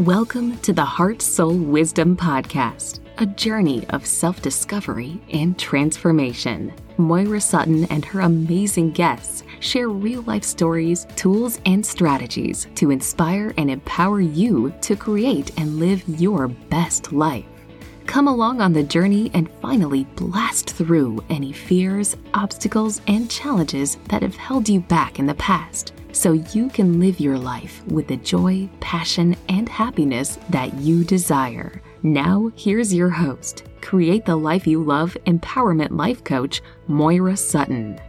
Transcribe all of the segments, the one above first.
Welcome to the Heart Soul Wisdom Podcast, a journey of self discovery and transformation. Moira Sutton and her amazing guests share real life stories, tools, and strategies to inspire and empower you to create and live your best life. Come along on the journey and finally blast through any fears, obstacles, and challenges that have held you back in the past so you can live your life with the joy, passion, and happiness that you desire. Now, here's your host, Create the Life You Love Empowerment Life Coach, Moira Sutton.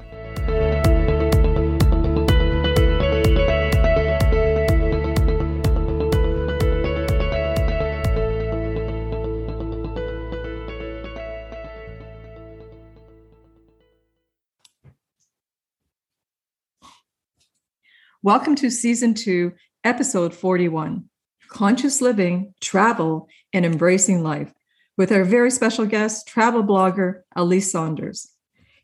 Welcome to Season 2, Episode 41 Conscious Living, Travel, and Embracing Life, with our very special guest, travel blogger Elise Saunders.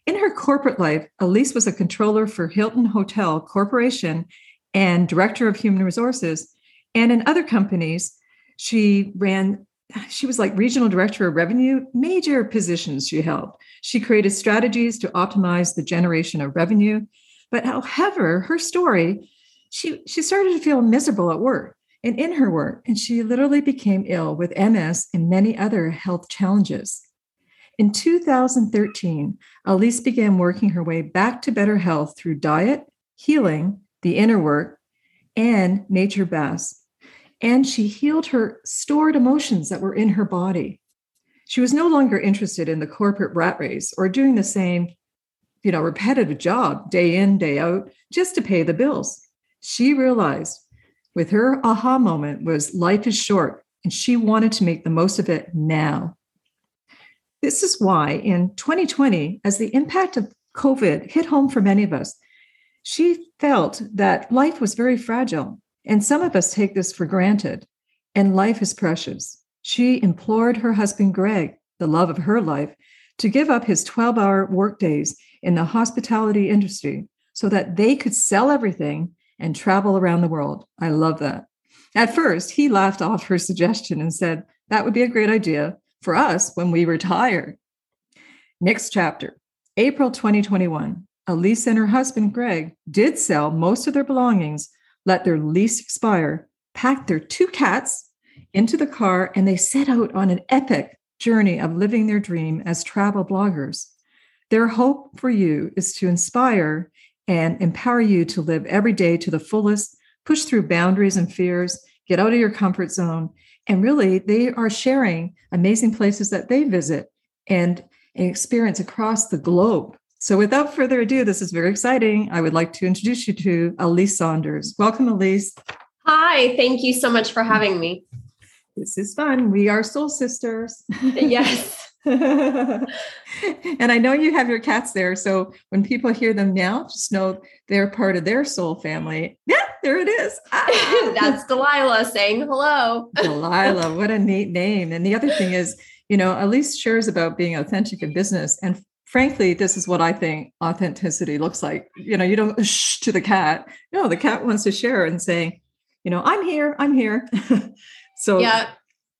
In her corporate life, Elise was a controller for Hilton Hotel Corporation and director of human resources. And in other companies, she ran, she was like regional director of revenue, major positions she held. She created strategies to optimize the generation of revenue but however, her story, she she started to feel miserable at work and in her work, and she literally became ill with MS and many other health challenges. In 2013, Elise began working her way back to better health through diet, healing, the inner work, and nature baths. And she healed her stored emotions that were in her body. She was no longer interested in the corporate rat race or doing the same you know, repetitive job day in, day out, just to pay the bills. She realized with her aha moment was life is short and she wanted to make the most of it now. This is why in 2020, as the impact of COVID hit home for many of us, she felt that life was very fragile. And some of us take this for granted, and life is precious. She implored her husband, Greg, the love of her life, to give up his 12 hour workdays in the hospitality industry so that they could sell everything and travel around the world. I love that. At first, he laughed off her suggestion and said, That would be a great idea for us when we retire. Next chapter, April 2021. Elise and her husband, Greg, did sell most of their belongings, let their lease expire, packed their two cats into the car, and they set out on an epic journey of living their dream as travel bloggers. Their hope for you is to inspire and empower you to live every day to the fullest, push through boundaries and fears, get out of your comfort zone. And really, they are sharing amazing places that they visit and experience across the globe. So, without further ado, this is very exciting. I would like to introduce you to Elise Saunders. Welcome, Elise. Hi, thank you so much for having me. This is fun. We are soul sisters. yes. and I know you have your cats there. So when people hear them now, just know they're part of their soul family. Yeah, there it is. Ah. That's Delilah saying hello. Delilah, what a neat name. And the other thing is, you know, Elise shares about being authentic in business. And frankly, this is what I think authenticity looks like. You know, you don't shh to the cat. No, the cat wants to share and saying, you know, I'm here, I'm here. so yeah.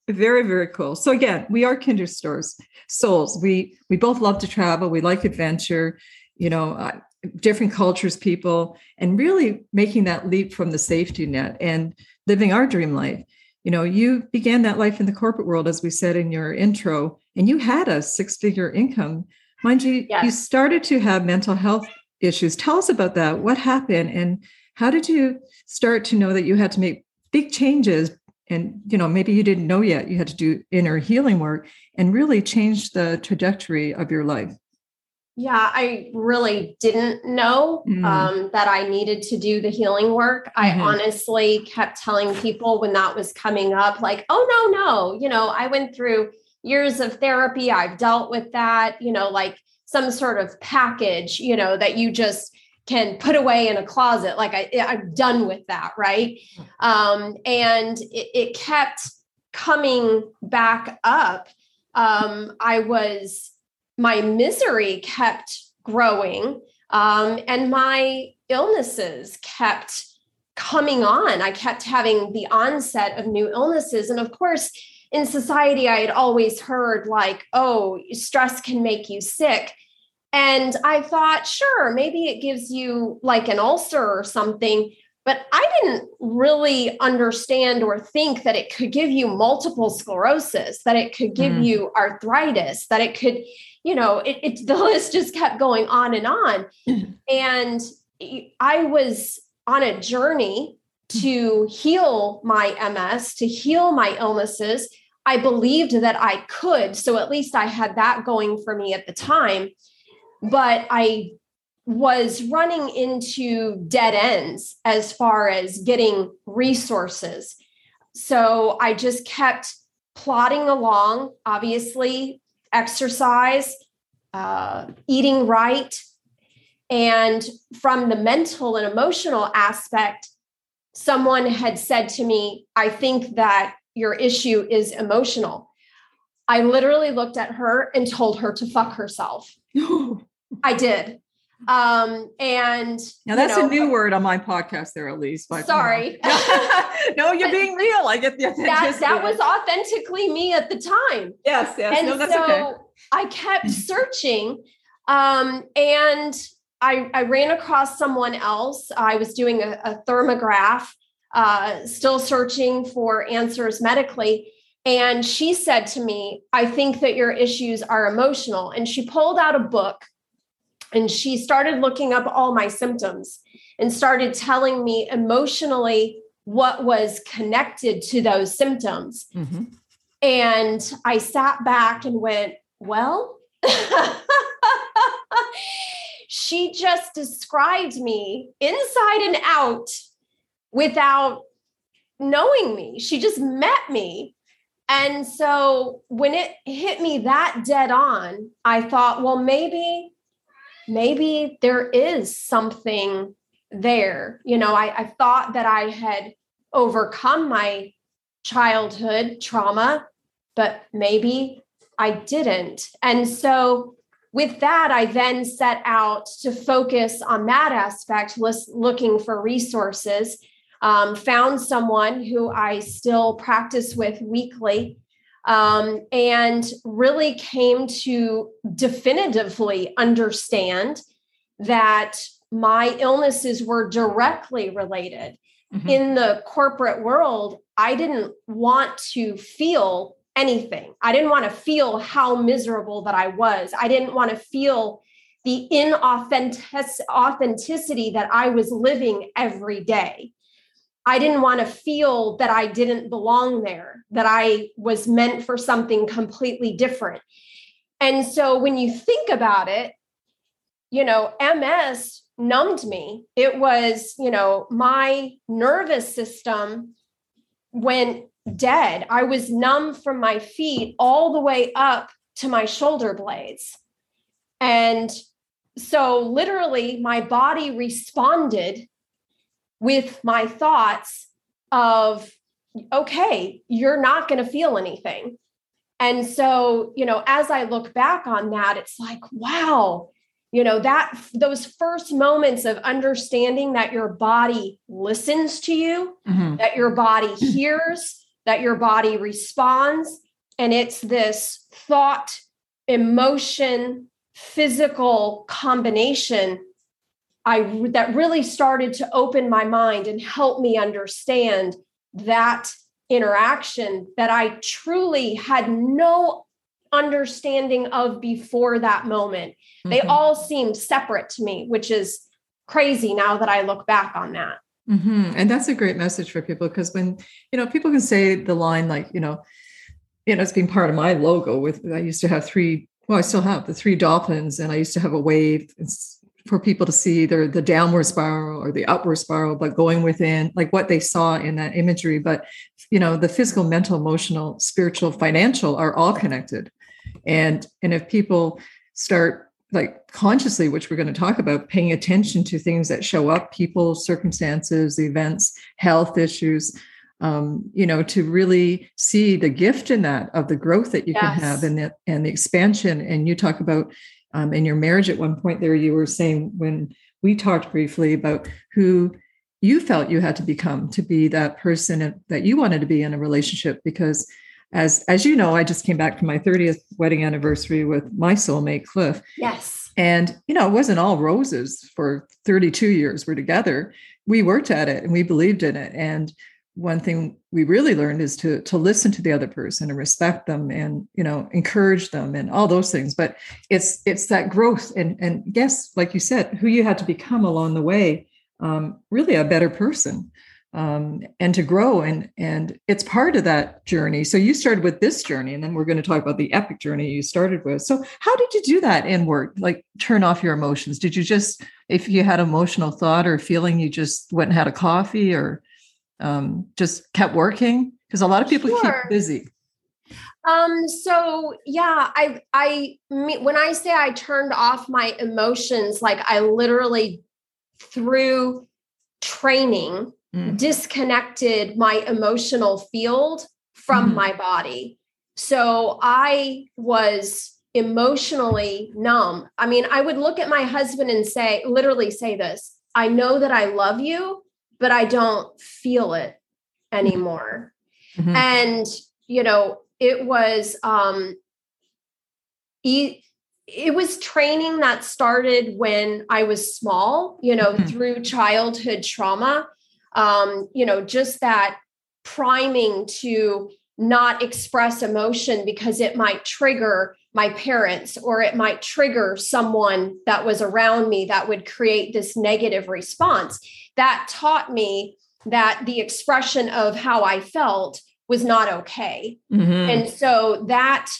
Very, very cool. So again, we are kindred stores, souls. We we both love to travel. We like adventure. You know, uh, different cultures, people, and really making that leap from the safety net and living our dream life. You know, you began that life in the corporate world, as we said in your intro, and you had a six-figure income. Mind you, yes. you started to have mental health issues. Tell us about that. What happened, and how did you start to know that you had to make big changes and you know maybe you didn't know yet you had to do inner healing work and really change the trajectory of your life yeah i really didn't know mm. um, that i needed to do the healing work mm-hmm. i honestly kept telling people when that was coming up like oh no no you know i went through years of therapy i've dealt with that you know like some sort of package you know that you just can put away in a closet like I, i'm done with that right um, and it, it, kept coming back up um, i was my misery kept growing um, and my illnesses kept coming on. I kept having the onset of new illnesses. And of course, in society, I had always heard, like, oh, stress can make you sick. And I thought, sure, maybe it gives you like an ulcer or something. But I didn't really understand or think that it could give you multiple sclerosis, that it could give mm. you arthritis, that it could, you know, it, it, the list just kept going on and on. and I was on a journey to heal my MS, to heal my illnesses. I believed that I could. So at least I had that going for me at the time. But I was running into dead ends as far as getting resources. So I just kept plodding along, obviously, exercise, uh, eating right, and from the mental and emotional aspect, someone had said to me, I think that your issue is emotional. I literally looked at her and told her to fuck herself. I did. Um, and now that's you know, a new word on my podcast there, at least. Sorry. No, you're being real. I get the that, that was authentically me at the time. Yes, yes. And no, so okay. I kept searching. Um, and I, I ran across someone else. I was doing a, a thermograph, uh, still searching for answers medically. And she said to me, I think that your issues are emotional. And she pulled out a book and she started looking up all my symptoms and started telling me emotionally what was connected to those symptoms. Mm-hmm. And I sat back and went, Well, she just described me inside and out without knowing me. She just met me. And so when it hit me that dead on, I thought, well, maybe, maybe there is something there. You know, I, I thought that I had overcome my childhood trauma, but maybe I didn't. And so with that, I then set out to focus on that aspect, was looking for resources. Um, found someone who I still practice with weekly, um, and really came to definitively understand that my illnesses were directly related. Mm-hmm. In the corporate world, I didn't want to feel anything. I didn't want to feel how miserable that I was. I didn't want to feel the inauthentic authenticity that I was living every day. I didn't want to feel that I didn't belong there, that I was meant for something completely different. And so when you think about it, you know, MS numbed me. It was, you know, my nervous system went dead. I was numb from my feet all the way up to my shoulder blades. And so, literally, my body responded with my thoughts of, okay, you're not going to feel anything. And so, you know, as I look back on that, it's like, wow, you know that those first moments of understanding that your body listens to you mm-hmm. that your body hears that your body responds and it's this thought emotion physical combination i that really started to open my mind and help me understand that interaction that i truly had no understanding of before that moment. Mm-hmm. They all seemed separate to me, which is crazy now that I look back on that. Mm-hmm. And that's a great message for people because when, you know, people can say the line like, you know, you know, it's been part of my logo with, I used to have three, well, I still have the three dolphins and I used to have a wave for people to see either the downward spiral or the upward spiral, but going within like what they saw in that imagery. But, you know, the physical, mental, emotional, spiritual, financial are all connected and and if people start like consciously which we're going to talk about paying attention to things that show up people circumstances events health issues um, you know to really see the gift in that of the growth that you yes. can have and the and the expansion and you talk about um, in your marriage at one point there you were saying when we talked briefly about who you felt you had to become to be that person that you wanted to be in a relationship because as as you know i just came back from my 30th wedding anniversary with my soulmate cliff. Yes. And you know it wasn't all roses for 32 years we're together. We worked at it and we believed in it. And one thing we really learned is to to listen to the other person and respect them and you know encourage them and all those things. But it's it's that growth and and yes like you said who you had to become along the way um, really a better person um, and to grow. And and it's part of that journey. So you started with this journey and then we're going to talk about the epic journey you started with. So how did you do that in work? Like turn off your emotions. Did you just if you had emotional thought or feeling you just went and had a coffee or um, just kept working? Because a lot of people sure. keep busy. Um, so yeah, I, I, when I say I turned off my emotions, like I literally through training mm. disconnected my emotional field from mm. my body. So I was emotionally numb. I mean, I would look at my husband and say, literally say this I know that I love you, but I don't feel it mm-hmm. anymore. Mm-hmm. And, you know, it was, um, e- it was training that started when I was small, you know, mm-hmm. through childhood trauma. Um, you know, just that priming to not express emotion because it might trigger my parents or it might trigger someone that was around me that would create this negative response that taught me that the expression of how I felt was not okay. Mm-hmm. And so that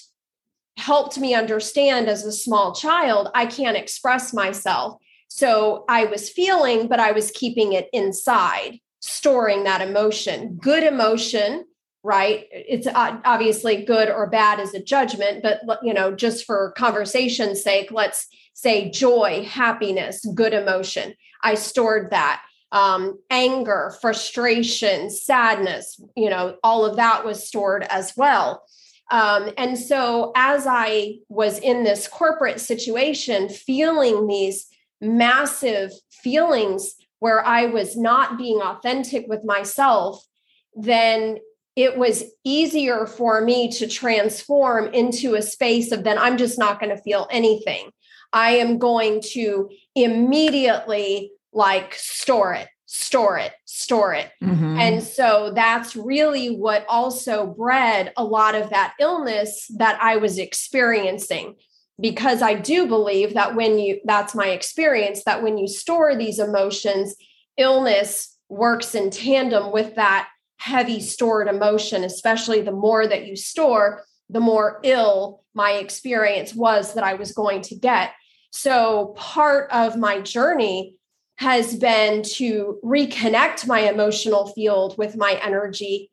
helped me understand as a small child, I can't express myself. So I was feeling, but I was keeping it inside, storing that emotion. Good emotion, right? It's obviously good or bad as a judgment, but you know, just for conversation's sake, let's say joy, happiness, good emotion. I stored that um, anger, frustration, sadness, you know, all of that was stored as well. Um, and so, as I was in this corporate situation, feeling these massive feelings where I was not being authentic with myself, then it was easier for me to transform into a space of then I'm just not going to feel anything. I am going to immediately like store it store it store it mm-hmm. and so that's really what also bred a lot of that illness that i was experiencing because i do believe that when you that's my experience that when you store these emotions illness works in tandem with that heavy stored emotion especially the more that you store the more ill my experience was that i was going to get so part of my journey has been to reconnect my emotional field with my energy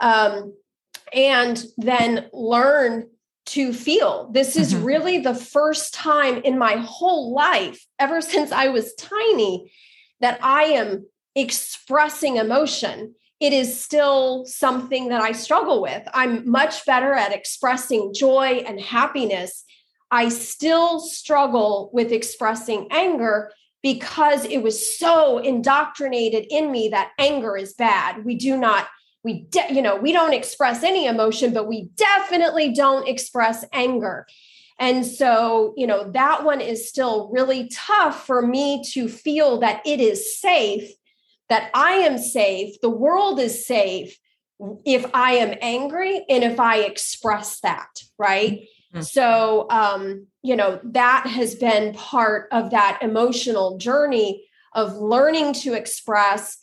um, and then learn to feel. This is mm-hmm. really the first time in my whole life, ever since I was tiny, that I am expressing emotion. It is still something that I struggle with. I'm much better at expressing joy and happiness. I still struggle with expressing anger because it was so indoctrinated in me that anger is bad. We do not we de- you know, we don't express any emotion, but we definitely don't express anger. And so, you know, that one is still really tough for me to feel that it is safe, that I am safe, the world is safe if I am angry and if I express that, right? Mm-hmm. So, um, you know, that has been part of that emotional journey of learning to express,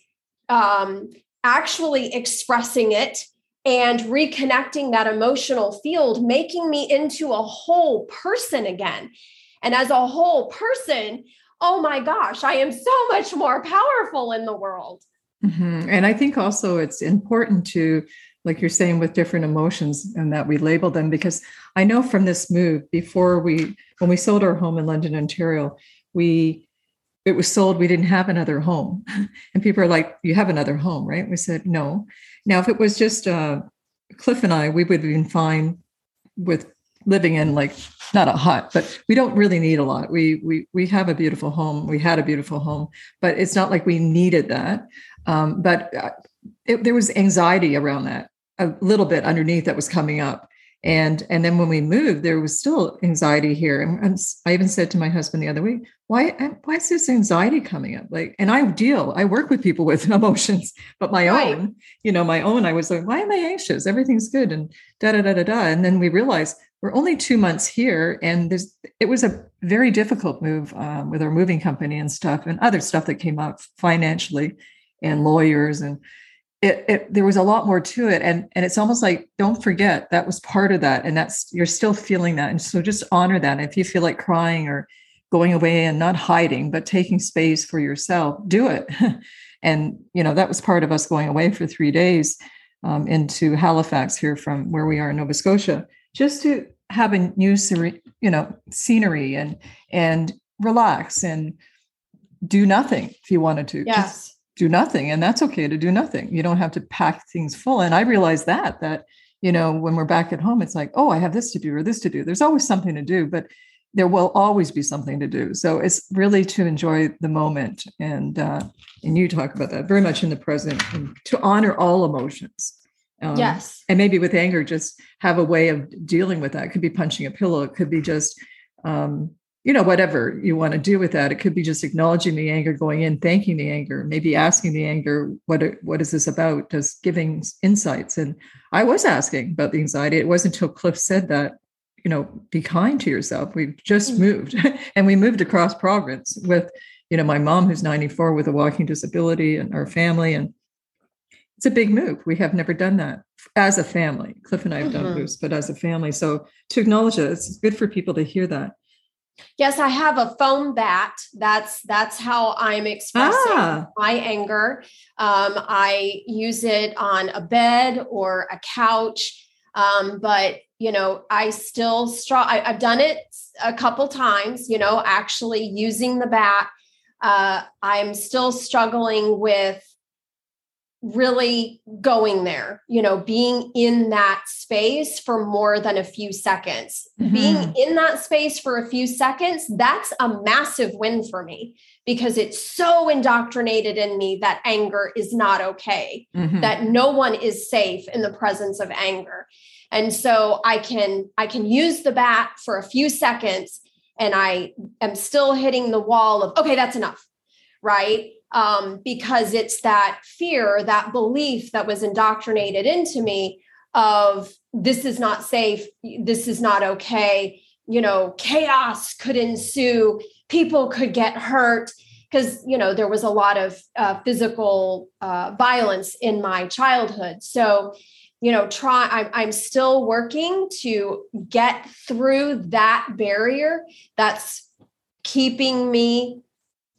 um, actually expressing it and reconnecting that emotional field, making me into a whole person again. And as a whole person, oh my gosh, I am so much more powerful in the world. Mm-hmm. And I think also it's important to like you're saying with different emotions and that we label them because i know from this move before we when we sold our home in london ontario we it was sold we didn't have another home and people are like you have another home right we said no now if it was just uh, cliff and i we would have been fine with living in like not a hut, but we don't really need a lot. We we we have a beautiful home. We had a beautiful home, but it's not like we needed that. Um, but uh, it, there was anxiety around that a little bit underneath that was coming up and and then when we moved there was still anxiety here and, and, i even said to my husband the other week why why is this anxiety coming up like and i deal i work with people with emotions but my right. own you know my own i was like why am i anxious everything's good and da da da da da and then we realized we're only two months here and there's it was a very difficult move um, with our moving company and stuff and other stuff that came up financially and lawyers and it, it, there was a lot more to it. And and it's almost like don't forget that was part of that and that's you're still feeling that. And so just honor that. And if you feel like crying or going away and not hiding but taking space for yourself do it. And you know that was part of us going away for three days um, into halifax here from where we are in nova scotia just to have a new you know scenery and and relax and do nothing if you wanted to. Yes. just do nothing and that's okay to do nothing. You don't have to pack things full. And i realize that that you know when we're back at home it's like oh i have this to do or this to do. There's always something to do but there will always be something to do. So it's really to enjoy the moment and uh, and you talk about that very much in the present and to honor all emotions um, yes and maybe with anger just have a way of dealing with that it could be punching a pillow it could be just um, you know, whatever you want to do with that. It could be just acknowledging the anger, going in, thanking the anger, maybe asking the anger, what what is this about? Just giving insights. And I was asking about the anxiety. It wasn't until Cliff said that, you know, be kind to yourself. We've just mm-hmm. moved and we moved across Providence with, you know, my mom who's 94 with a walking disability and our family. And it's a big move. We have never done that as a family. Cliff and I have mm-hmm. done moves, but as a family. So to acknowledge it, it's good for people to hear that. Yes, I have a foam bat. That's that's how I'm expressing ah. my anger. Um, I use it on a bed or a couch, um, but you know, I still straw. I, have done it a couple times. You know, actually using the bat. Uh, I'm still struggling with really going there, you know, being in that space for more than a few seconds. Mm-hmm. Being in that space for a few seconds, that's a massive win for me because it's so indoctrinated in me that anger is not okay, mm-hmm. that no one is safe in the presence of anger. And so I can I can use the bat for a few seconds and I am still hitting the wall of okay, that's enough. Right? Um, because it's that fear, that belief that was indoctrinated into me of this is not safe, this is not okay, you know, chaos could ensue, people could get hurt because you know there was a lot of uh, physical uh, violence in my childhood. So you know try I'm, I'm still working to get through that barrier that's keeping me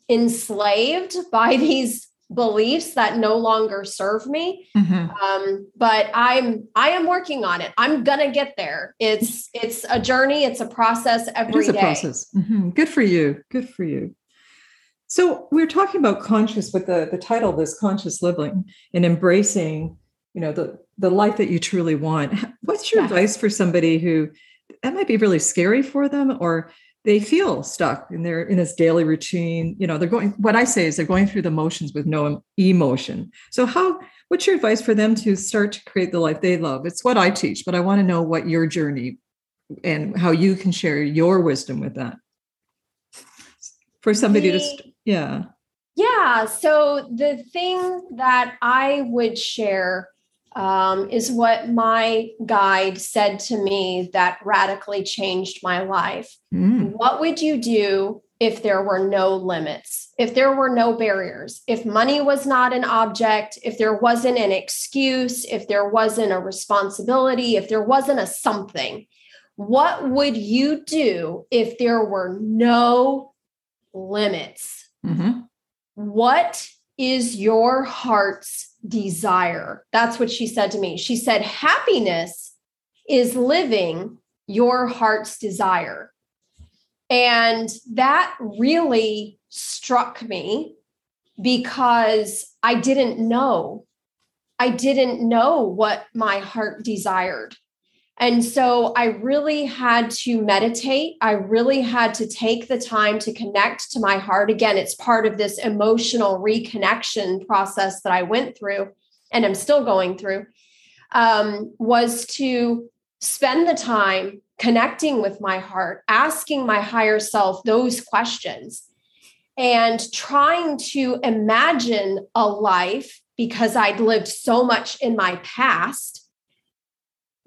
enslaved by these beliefs that no longer serve me. Mm-hmm. um, but i'm i am working on it. I'm gonna get there. It's it's a journey. It's a process every it is a process. Mm-hmm. good for you. Good for you. So we're talking about conscious with the the title this conscious living and embracing you know the the life that you truly want. What's your advice for somebody who that might be really scary for them or they feel stuck in their in this daily routine. You know they're going what i say is they're going through the motions with no emotion. So how what's your advice for them to start to create the life they love? It's what i teach but i want to know what your journey and how you can share your wisdom with that. For somebody the, to yeah. Yeah so the thing that i would share um, is what my guide said to me that radically changed my life. Mm. What would you do if there were no limits, if there were no barriers, if money was not an object, if there wasn't an excuse, if there wasn't a responsibility, if there wasn't a something? What would you do if there were no limits? Mm-hmm. What is your heart's desire. That's what she said to me. She said, Happiness is living your heart's desire. And that really struck me because I didn't know. I didn't know what my heart desired. And so I really had to meditate. I really had to take the time to connect to my heart. Again, it's part of this emotional reconnection process that I went through and I'm still going through. Um, was to spend the time connecting with my heart, asking my higher self those questions, and trying to imagine a life because I'd lived so much in my past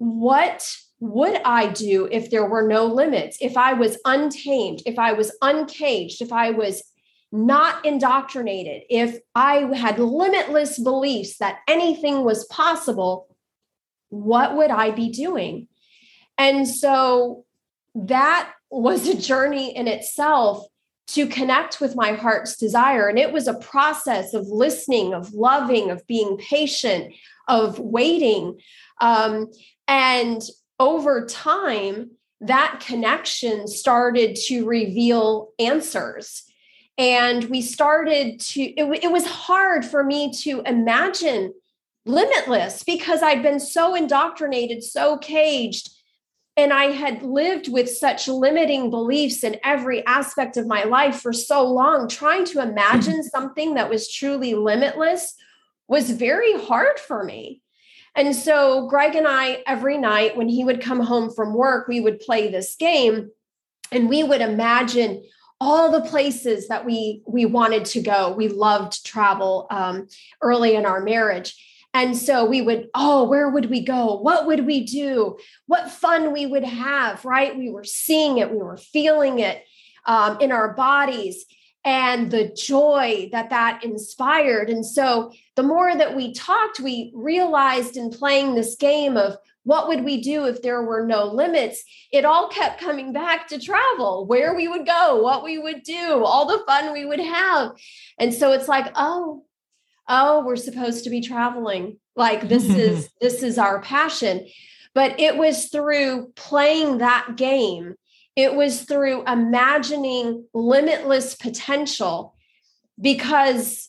what would I do if there were no limits, if I was untamed, if I was uncaged, if I was not indoctrinated, if I had limitless beliefs that anything was possible, what would I be doing? And so that was a journey in itself to connect with my heart's desire. And it was a process of listening, of loving, of being patient, of waiting. Um, and over time, that connection started to reveal answers. And we started to, it, it was hard for me to imagine limitless because I'd been so indoctrinated, so caged. And I had lived with such limiting beliefs in every aspect of my life for so long. Trying to imagine mm. something that was truly limitless was very hard for me. And so Greg and I, every night when he would come home from work, we would play this game and we would imagine all the places that we we wanted to go. We loved travel um, early in our marriage. And so we would, oh, where would we go? What would we do? What fun we would have, right? We were seeing it, we were feeling it um, in our bodies and the joy that that inspired. And so the more that we talked, we realized in playing this game of what would we do if there were no limits, it all kept coming back to travel, where we would go, what we would do, all the fun we would have. And so it's like, oh, oh, we're supposed to be traveling. Like this is this is our passion. But it was through playing that game it was through imagining limitless potential because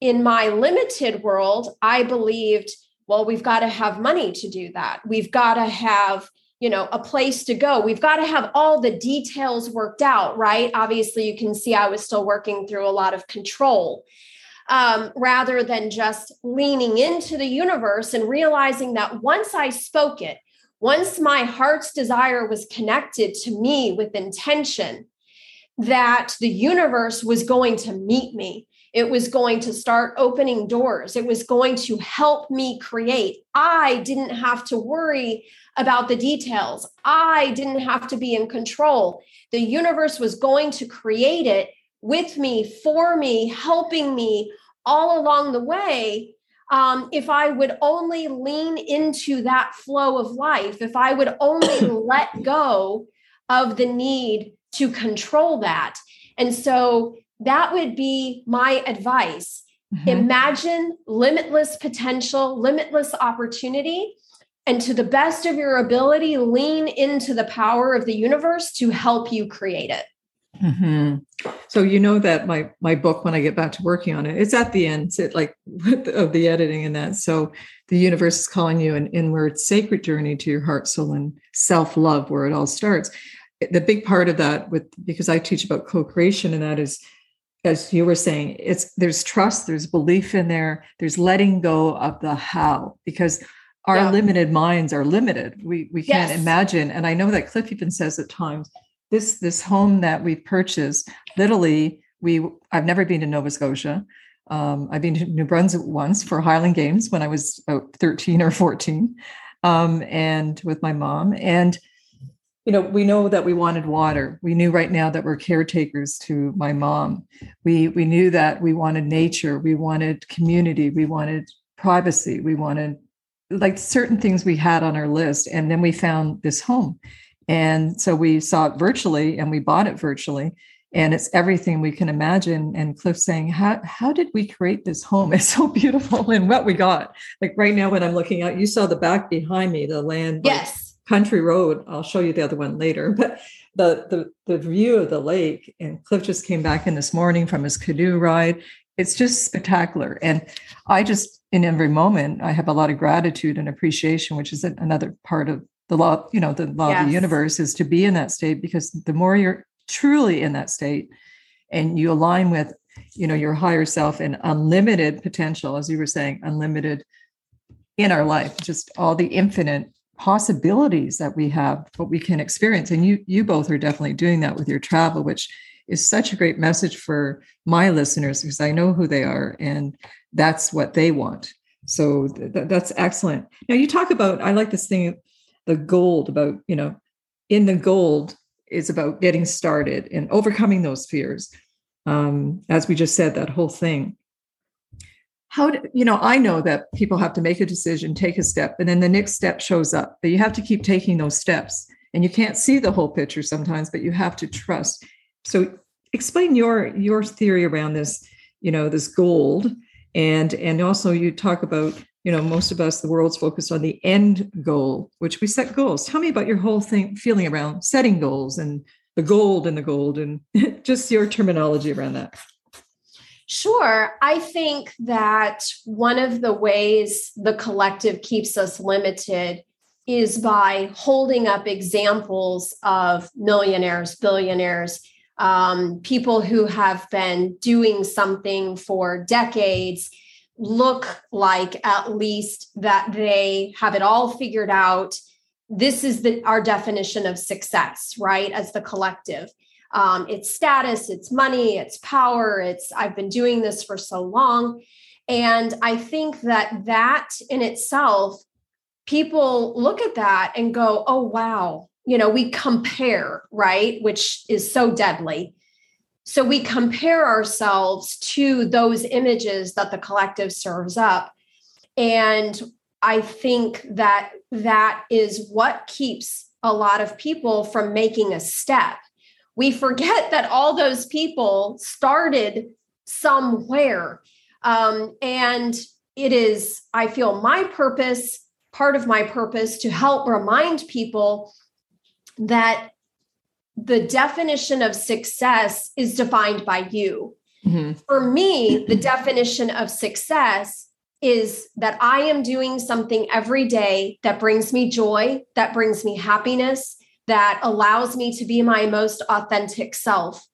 in my limited world, I believed, well, we've got to have money to do that. We've got to have you know a place to go we've got to have all the details worked out right obviously you can see i was still working through a lot of control um, rather than just leaning into the universe and realizing that once i spoke it once my heart's desire was connected to me with intention, that the universe was going to meet me. It was going to start opening doors. It was going to help me create. I didn't have to worry about the details. I didn't have to be in control. The universe was going to create it with me, for me, helping me all along the way um, if I would only lean into that flow of life, if I would only let go of the need to control that. And so that would be my advice. Mm-hmm. Imagine limitless potential, limitless opportunity, and to the best of your ability, lean into the power of the universe to help you create it. Mm-hmm. So you know that my my book, when I get back to working on it, it's at the end, it like of the editing and that. So the universe is calling you an inward sacred journey to your heart, soul, and self love, where it all starts. The big part of that, with because I teach about co-creation, and that is, as you were saying, it's there's trust, there's belief in there, there's letting go of the how, because our yeah. limited minds are limited. We we can't imagine. And I know that Cliff even says at times this this home that we purchased literally we i've never been to nova scotia. Um, i've been to new brunswick once for highland games when i was about 13 or 14 um, and with my mom. And you know we know that we wanted water. We knew right now that we're caretakers to my mom. We we knew that we wanted nature. We wanted community. We wanted privacy. We wanted like certain things we had on our list and then we found this home and so we saw it virtually and we bought it virtually. And it's everything we can imagine. And Cliff saying, How how did we create this home? It's so beautiful and what we got. Like right now, when I'm looking out, you saw the back behind me, the land yes. country road. I'll show you the other one later. But the the the view of the lake, and Cliff just came back in this morning from his canoe ride. It's just spectacular. And I just in every moment, I have a lot of gratitude and appreciation, which is another part of the law, you know, the law yes. of the universe is to be in that state because the more you're truly in that state and you align with, you know, your higher self and unlimited potential, as you were saying, unlimited in our life, just all the infinite possibilities that we have, what we can experience. And you you both are definitely doing that with your travel, which is such a great message for my listeners because I know who they are and that's what they want. So th- that's excellent. Now you talk about I like this thing the gold about, you know, in the gold is about getting started and overcoming those fears. Um, as we just said, that whole thing. How do, you know, I know that people have to make a decision, take a step, and then the next step shows up, but you have to keep taking those steps. And you can't see the whole picture sometimes, but you have to trust. So explain your your theory around this, you know, this gold. And and also you talk about you know most of us the world's focused on the end goal which we set goals tell me about your whole thing feeling around setting goals and the gold and the gold and just your terminology around that Sure. I think that one of the ways the collective keeps us limited is by holding up examples of millionaires, billionaires, um, people who have been doing something for decades look like at least that they have it all figured out. This is the our definition of success right as the collective. Um, it's status it's money it's power it's i've been doing this for so long. And i think that that in itself people look at that and go oh wow. You know we compare right which is so deadly so we compare ourselves to those images that the collective serves up. And I think that that is what keeps a lot of people from making a step. We forget that all those people started somewhere. Um, and it is, I feel, my purpose, part of my purpose, to help remind people that the definition of success is defined by you. Mm-hmm. For me, the definition of success is that I am doing something every day that brings me joy, that brings me happiness, that allows me to be my most authentic self.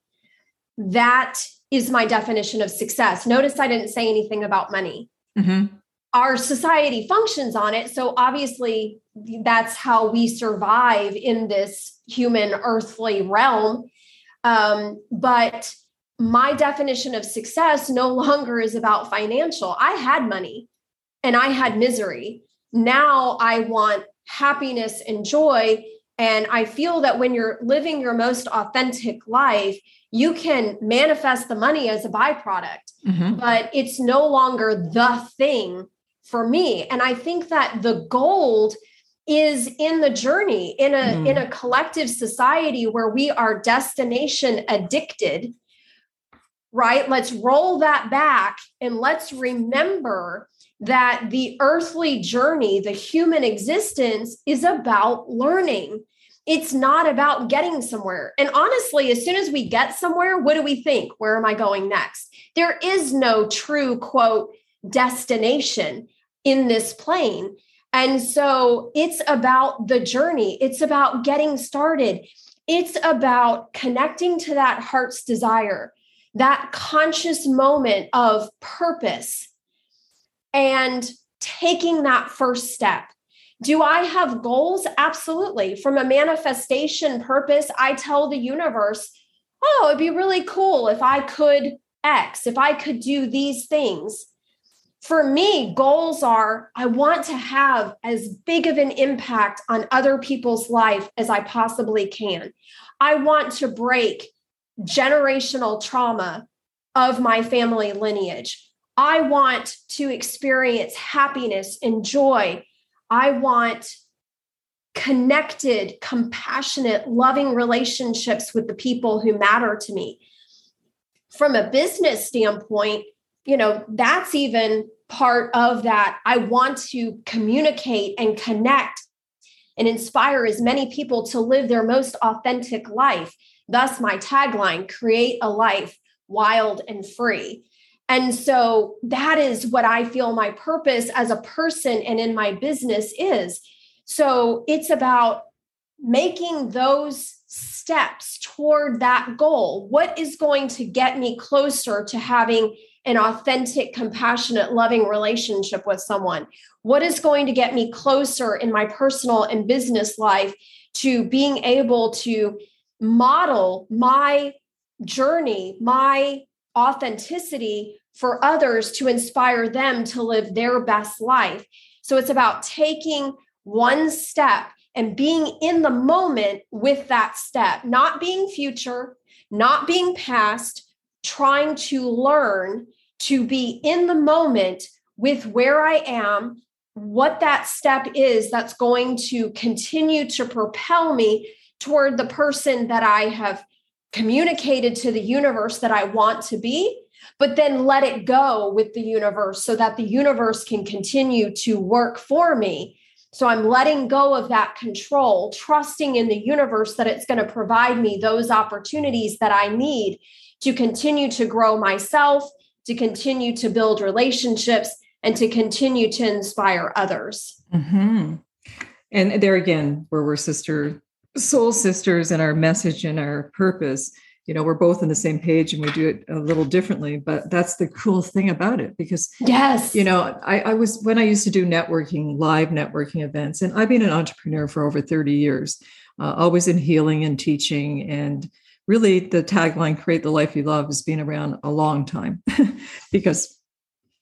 That is my definition of success. Notice I didn't say anything about money. Mm-hmm. Our society functions on it. So obviously, that's how we survive in this human earthly realm. Um, but my definition of success no longer is about financial. I had money and I had misery. Now I want happiness and joy. And I feel that when you're living your most authentic life, you can manifest the money as a byproduct, mm-hmm. but it's no longer the thing for me. And I think that the gold is in the journey in a mm. in a collective society where we are destination addicted right? Let's roll that back and let's remember that the earthly journey the human existence is about learning. It's not about getting somewhere. And honestly as soon as we get somewhere what do we think? Where am i going next? There is no true quote destination in this plane and so it's about the journey, it's about getting started, it's about connecting to that heart's desire, that conscious moment of purpose, and taking that first step. Do I have goals? Absolutely. From a manifestation purpose, I tell the universe, oh, it'd be really cool if I could X, if I could do these things for me, goals are I want to have as big of an impact on other people's life as I possibly can. I want to break generational trauma of my family lineage. I want to experience happiness and joy. I want connected, compassionate, loving relationships with the people who matter to me. From a business standpoint, you know, that's even part of that. I want to communicate and connect and inspire as many people to live their most authentic life. Thus, my tagline create a life wild and free. And so that is what I feel my purpose as a person and in my business is. So it's about making those steps toward that goal. What is going to get me closer to having an authentic, compassionate, loving relationship with someone? What is going to get me closer in my personal and business life to being able to model my journey, my authenticity for others to inspire them to live their best life? So it's about taking one step and being in the moment with that step, not being future, not being past, trying to learn to be in the moment with where I am, what that step is that's going to continue to propel me toward the person that I have communicated to the universe that I want to be, but then let it go with the universe so that the universe can continue to work for me. So I'm letting go of that control, trusting in the universe that it's going to provide me those opportunities that I need to continue to grow myself to continue to build relationships and to continue to inspire others. Mm-hmm. And there again, where we're sister soul sisters and our message and our purpose, you know, we're both on the same page and we do it a little differently, but that's the cool thing about it because, yes, you know, I, I was when I used to do networking, live networking events, and I've been an entrepreneur for over 30 years, uh, always in healing and teaching and really the tagline create the life you love has been around a long time because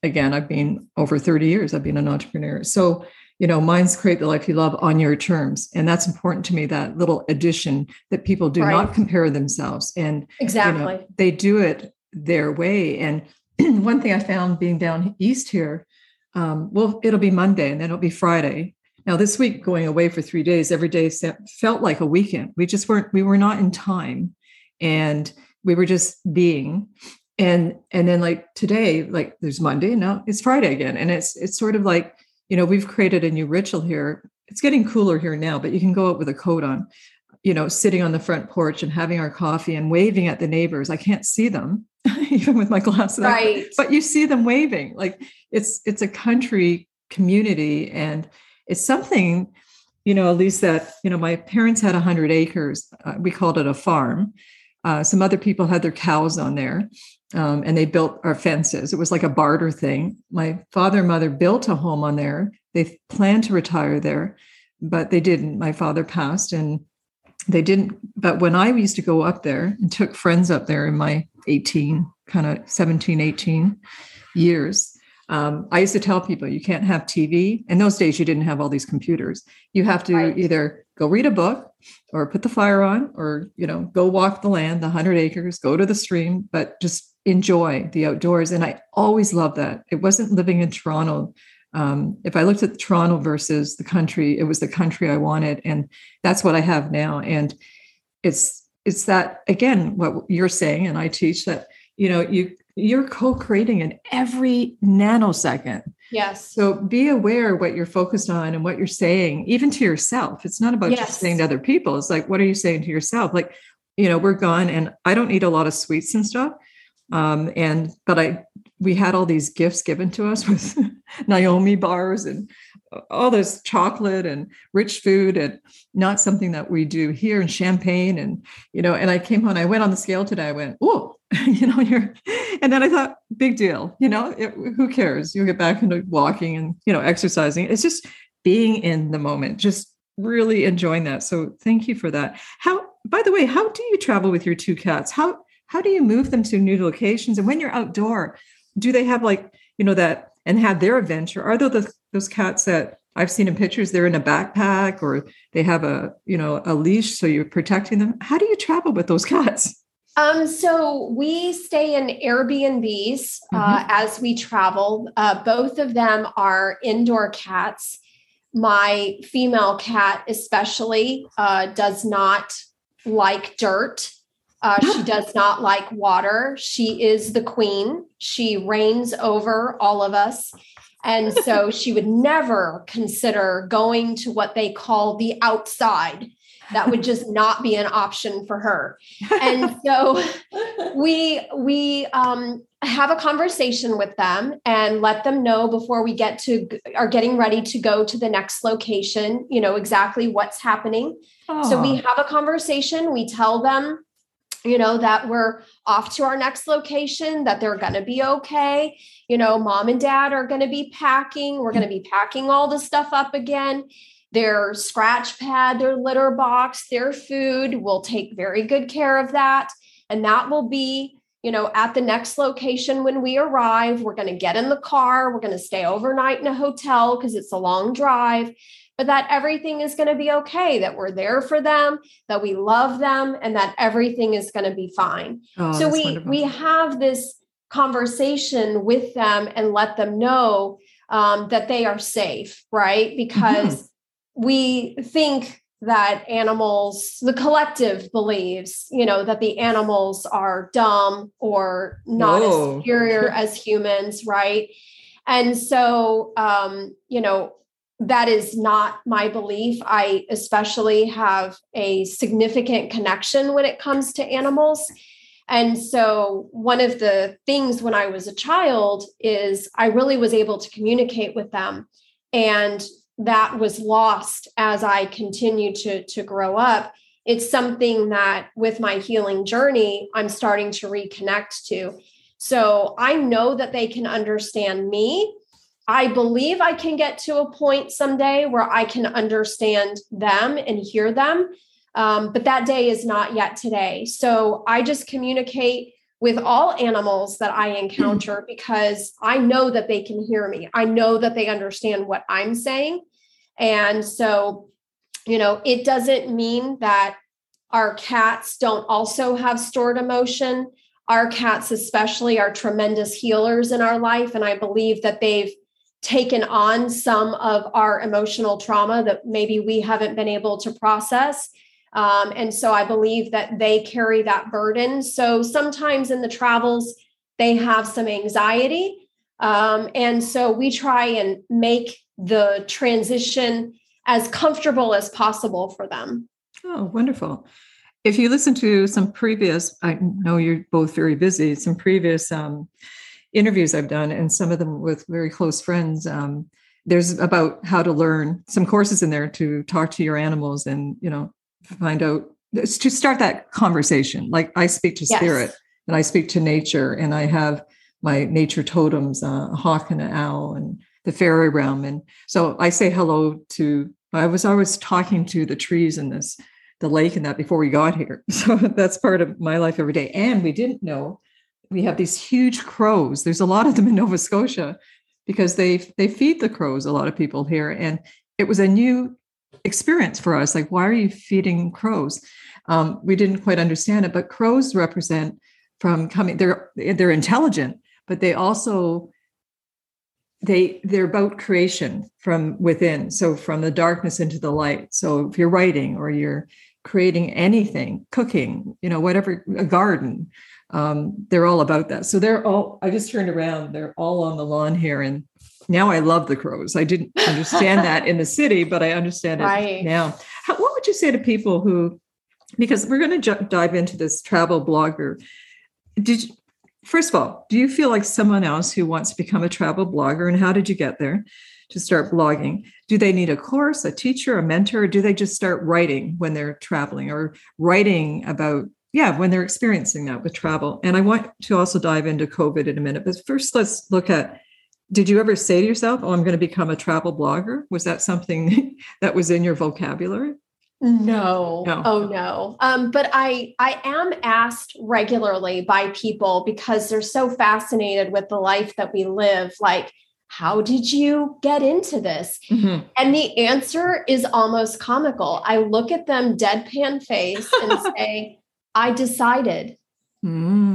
again i've been over 30 years i've been an entrepreneur. So you know mine's create the life you love on your terms and that's important to me that little addition that people do right. not compare themselves and exactly you know, they do it their way and one thing i found being down east here um, well it'll be monday and then it'll be friday. Now this week going away for three days every day felt like a weekend. We just weren't we were not in time and we were just being. And and then like today like there's monday now it's friday again. And it's it's sort of like you know we've created a new ritual here. It's getting cooler here now but you can go out with a coat on you know sitting on the front porch and having our coffee and waving at the neighbors. I can't see them even with my glasses right. but you see them waving. Like it's it's a country community and it's something you know at least that you know my parents had 100 acres uh, we called it a farm uh, some other people had their cows on there um, and they built our fences. It was like a barter thing. My father and mother built a home on there. They planned to retire there, but they didn't. My father passed and they didn't. But when I used to go up there and took friends up there in my 18, kind of 17, 18 years, um, I used to tell people you can't have TV. In those days, you didn't have all these computers. You have to right. either go read a book or put the fire on or you know go walk the land the 100 acres go to the stream but just enjoy the outdoors. And i always loved that. It wasn't living in toronto. Um, if i looked at toronto versus the country it was the country i wanted and that's what i have now. And it's it's that again what you're saying and i teach that you know you you're co-creating in every nanosecond. Yes. So be aware what you're focused on and what you're saying even to yourself. It's not about yes. just saying to other people. It's like what are you saying to yourself? Like you know we're gone and i don't eat a lot of sweets and stuff. Um and but i we had all these gifts given to us with Nanaimo bars and all this chocolate and rich food and not something that we do here in champagne and you know and i came home i went on the scale today. I went oh you know you're and then i thought big deal you know it, who cares? You'll get back into walking and you know exercising. It's just being in the moment just really enjoying that. So thank you for that. How by the way how do you travel with your two cats? How how do you move them to new locations? And when you're outdoor do they have like you know that and have their adventure? Are those those cats that I've seen in pictures they're in a backpack or they have a you know a leash so you're protecting them? How do you travel with those cats um, so we stay in Airbnbs uh, mm-hmm. as we travel. Uh, both of them are indoor cats. My female cat, especially, uh, does not like dirt. Uh, she does not like water. She is the queen. She reigns over all of us. And so she would never consider going to what they call the outside. That would just not be an option for her. And so we we um have a conversation with them and let them know before we get to are getting ready to go to the next location you know exactly what's happening. Aww. so we have a conversation. We tell them you know that we're off to our next location that they're going to be okay. You know mom and dad are going to be packing. We're going to be packing all the stuff up again their scratch pad their litter box their food we'll take very good care of that and that will be you know at the next location when we arrive we're going to get in the car we're going to stay overnight in a hotel because it's a long drive but that everything is going to be okay, that we're there for them, that we love them, and that everything is going to be fine. Oh, so we wonderful. we have this conversation with them and let them know um, that they are safe, right? Mm-hmm. Because. We think that animals, the collective believes, you know, that the animals are dumb or not Whoa. as superior as humans, right? And so, um, you know, that is not my belief. I especially have a significant connection when it comes to animals. And so, one of the things when I was a child is I really was able to communicate with them. And that was lost as I continued to, to grow up. It's something that with my healing journey, I'm starting to reconnect to. So, I know that they can understand me I believe I can get to a point someday where I can understand them and hear them. Um, but that day is not yet today. So I just communicate with all animals that I mm. encounter because I know that they can hear me. I know that they understand what I'm saying. And so, you know, it doesn't mean that our cats don't also have stored emotion. Our cats, especially, are tremendous healers in our life. And I believe that they've taken on some of our emotional trauma that maybe we haven't been able to process. Um, and so I believe that they carry that burden. So sometimes in the travels, they have some anxiety. Um, and so we try and make the transition as comfortable as possible for them. Oh, wonderful. If you listen to some previous, I know you're both very busy, some previous um, interviews I've done, and some of them with very close friends. Um, there's about how to learn some courses in there to talk to your animals and you know find out to start that conversation. Like I speak to yes. spirit and I speak to nature, and I have my nature totems, uh, a hawk and an owl, and the fairy realm. And so I say hello to. I was always talking to the trees in this the lake and that before we got here. So that's part of my life every day. And we didn't know we have these huge crows. There's a lot of them in Nova Scotia because they they feed the crows. A lot of people here, and it was a new experience for us. Like, why are you feeding crows? Um, we didn't quite understand it, but crows represent from coming. They're they're intelligent, but they also they they're about creation from within. So from the darkness into the light. So if you're writing or you're creating anything, cooking, you know, whatever, a garden, um, they're all about that. So they're all, I just turned around, they're all on the lawn here. And now I love the crows. I didn't understand that in the city, but I understand it right. now. How, what would you say to people who, because we're going to j- dive into this travel blogger. Did you, first of all, do you feel like someone else who wants to become a travel blogger? And how did you get there to start blogging? Do they need a course, a teacher, a mentor, or do they just start writing when they're traveling or writing about yeah, when they're experiencing that with travel. And I want to also dive into COVID in a minute. But first, let's look at did you ever say to yourself, oh, I'm going to become a travel blogger? Was that something that was in your vocabulary? No. no. Oh no. Um, but I I am asked regularly by people because they're so fascinated with the life that we live. Like, how did you get into this? Mm-hmm. And the answer is almost comical. I look at them deadpan face and say, I decided. Mm.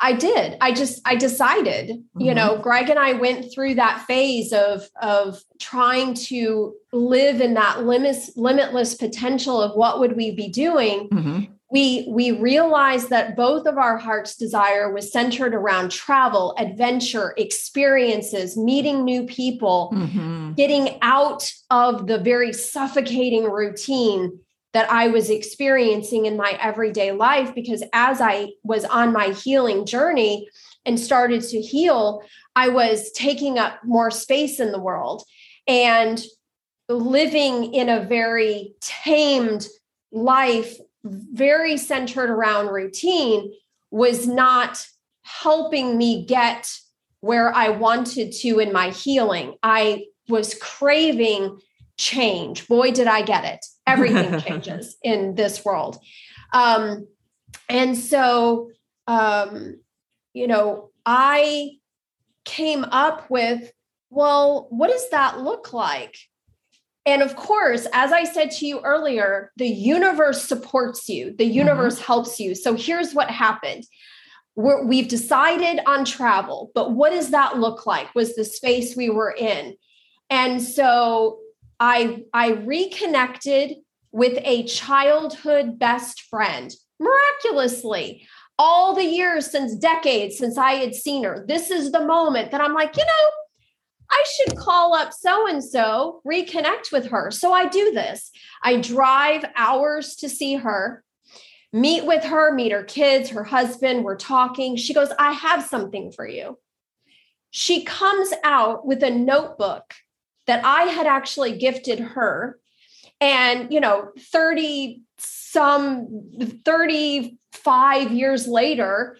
I did. I just I decided. Mm-hmm. You know, Greg and I went through that phase of of trying to live in that limitless limitless potential of what would we be doing. Mm-hmm. We we realized that both of our heart's desire was centered around travel, adventure, experiences, meeting new people, mm-hmm. getting out of the very suffocating routine that I was experiencing in my everyday life because as I was on my healing journey, and started to heal, I was taking up more space in the world and living in a very tamed life, very centered around routine, was not helping me get where I wanted to in my healing. I was craving change. Boy, did I get it. Everything changes in this world. Um, and so, um, you know, I came up with, well, what does that look like? And of course, as I said to you earlier, the universe supports you, the mm-hmm. universe mm-hmm. helps you. So here's what happened. we have decided on travel, but what does that look like? Was the space we were in. And so I, I reconnected with a childhood best friend miraculously all the years since decades since I had seen her. This is the moment that I'm like, you know, I should call up so and so, reconnect with her. So I do this. I drive hours to see her, meet with her, meet her kids, her husband. We're talking. She goes, I have something for you. She comes out with a notebook that I had actually gifted her. And, you know, 30 some 35 years later,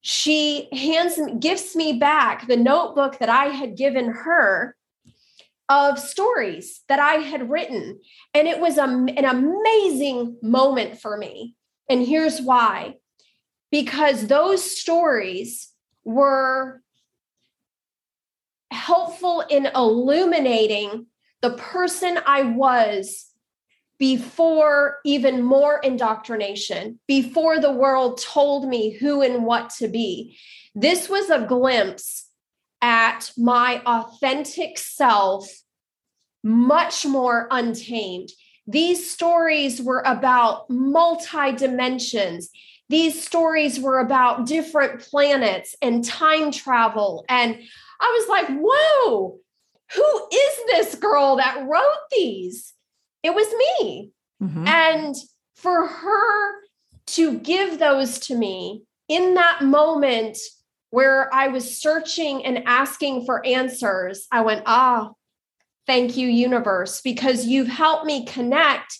she hands gives me back the notebook that I had given her of stories that I had written. And it was a, an amazing moment for me. And here's why because those stories were helpful in illuminating the person I was before even more indoctrination, before the world told me who and what to be. This was a glimpse at my authentic self, much more untamed. These stories were about multi dimensions. These stories were about different planets and time travel. And I was like, whoa, who is this girl that wrote these? it was me. Mm-hmm. And for her to give those to me in that moment where I was searching and asking for answers, I went, ah, thank you, universe, because you've helped me connect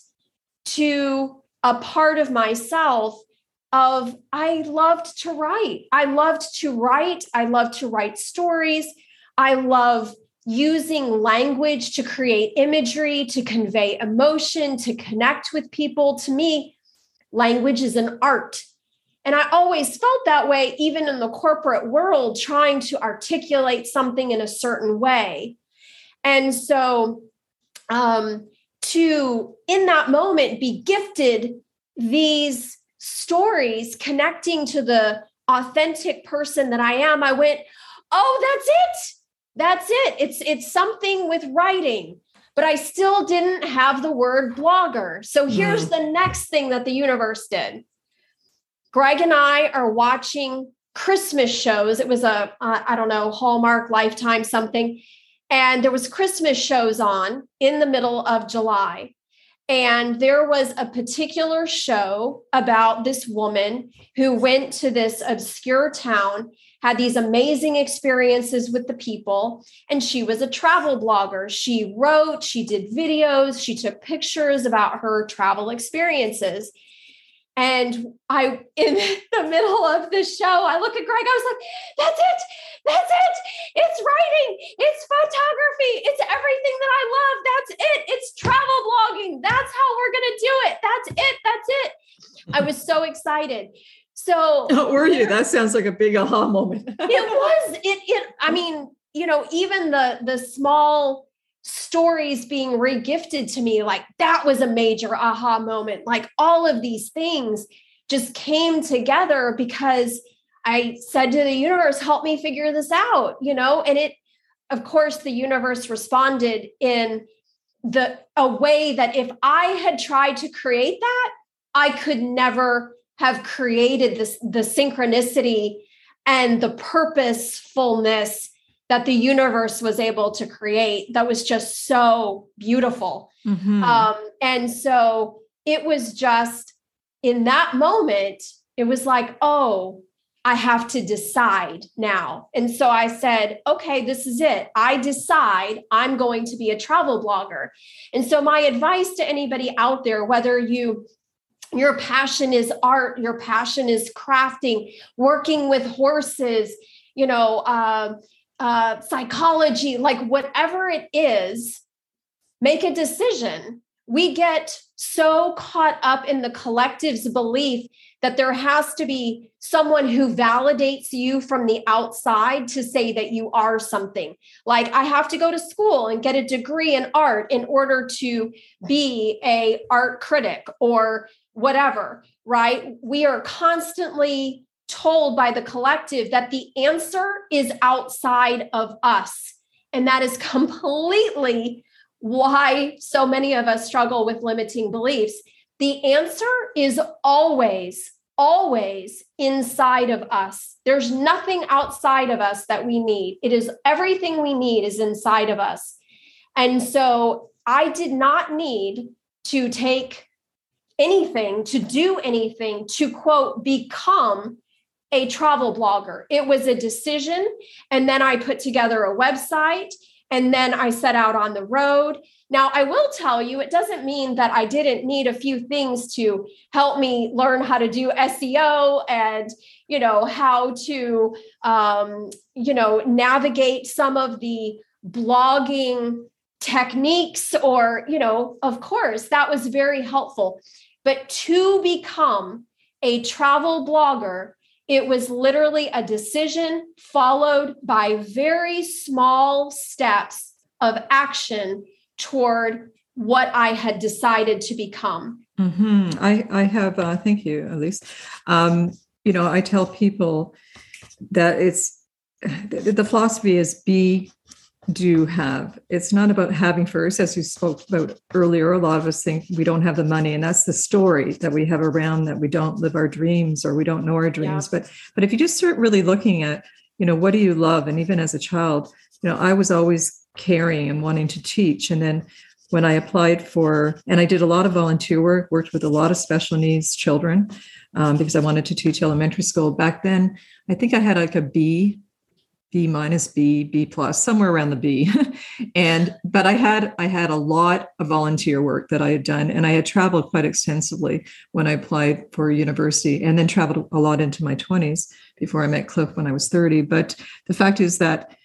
to a part of myself of I loved to write. I loved to write. I loved to write stories. I love using language to create imagery, to convey emotion, to connect with people. To me, language is an art. And I always felt that way, even in the corporate world, trying to articulate something in a certain way. And so, um, to in that moment be gifted these stories connecting to the authentic person that I am, I went, oh, that's it that's it. It's it's something with writing, but I still didn't have the word blogger. So here's mm. the next thing that the universe did. Greg and I are watching Christmas shows. It was a uh, I don't know Hallmark, Lifetime, something, and there was Christmas shows on in the middle of July. And there was a particular show about this woman who went to this obscure town had these amazing experiences with the people. And she was a travel blogger. She wrote, she did videos, she took pictures about her travel experiences. And I, in the middle of the show, I look at Greg, I was like, that's it, that's it. It's writing, it's photography, it's everything that I love. That's it. It's travel blogging. That's how we're going to do it. That's it. That's it. I was so excited. So oh, were you? That sounds like a big aha moment. it was. It it I mean, you know, even the the small stories being regifted to me, like that was a major aha moment. Like all of these things just came together because I said to the universe, help me figure this out, you know, and it of course the universe responded in the a way that if I had tried to create that, I could never have created this the synchronicity and the purposefulness that the universe was able to create that was just so beautiful mm-hmm. um, and so it was just in that moment it was like oh I have to decide now. And so I said, okay, this is it. I decide I'm going to be a travel blogger. And so my advice to anybody out there, whether you your passion is art, your passion is crafting, working with horses, you know, uh, uh, psychology, like whatever it is, make a decision. We get so caught up in the collective's belief that there has to be someone who validates you from the outside to say that you are something. Like I have to go to school and get a degree in art in order to be a art critic or whatever, right? We are constantly told by the collective that the answer is outside of us. And that is completely why so many of us struggle with limiting beliefs. The answer is always, always inside of us. There's nothing outside of us that we need. It is everything we need is inside of us. And so I did not need to take anything, to do anything, to quote, become a travel blogger. It was a decision. And then I put together a website and then I set out on the road. Now, I will tell you, it doesn't mean that I didn't need a few things to help me learn how to do SEO and, you know, how to, um, you know, navigate some of the blogging techniques or, you know, of course, that was very helpful. But to become a travel blogger, it was literally a decision followed by very small steps of action toward what I had decided to become. Mm-hmm. I, I have, uh, thank you, Elise. Um, you know, I tell people that it's the, the philosophy is be do have. It's not about having first, as you spoke about earlier. A lot of us think we don't have the money, and that's the story that we have around that we don't live our dreams or we don't know our dreams. Yeah. But but if you just start really looking at, you know, what do you love? And even as a child, you know, I was always caring and wanting to teach. And then when I applied for, and I did a lot of volunteer work, worked with a lot of special needs children um, because I wanted to teach elementary school. Back then, I think I had like a B B minus B, B plus, somewhere around the B. and but I had I had a lot of volunteer work that I had done, and I had traveled quite extensively when I applied for university, and then traveled a lot into my 20s before I met Cliff when I was 30. But the fact is that,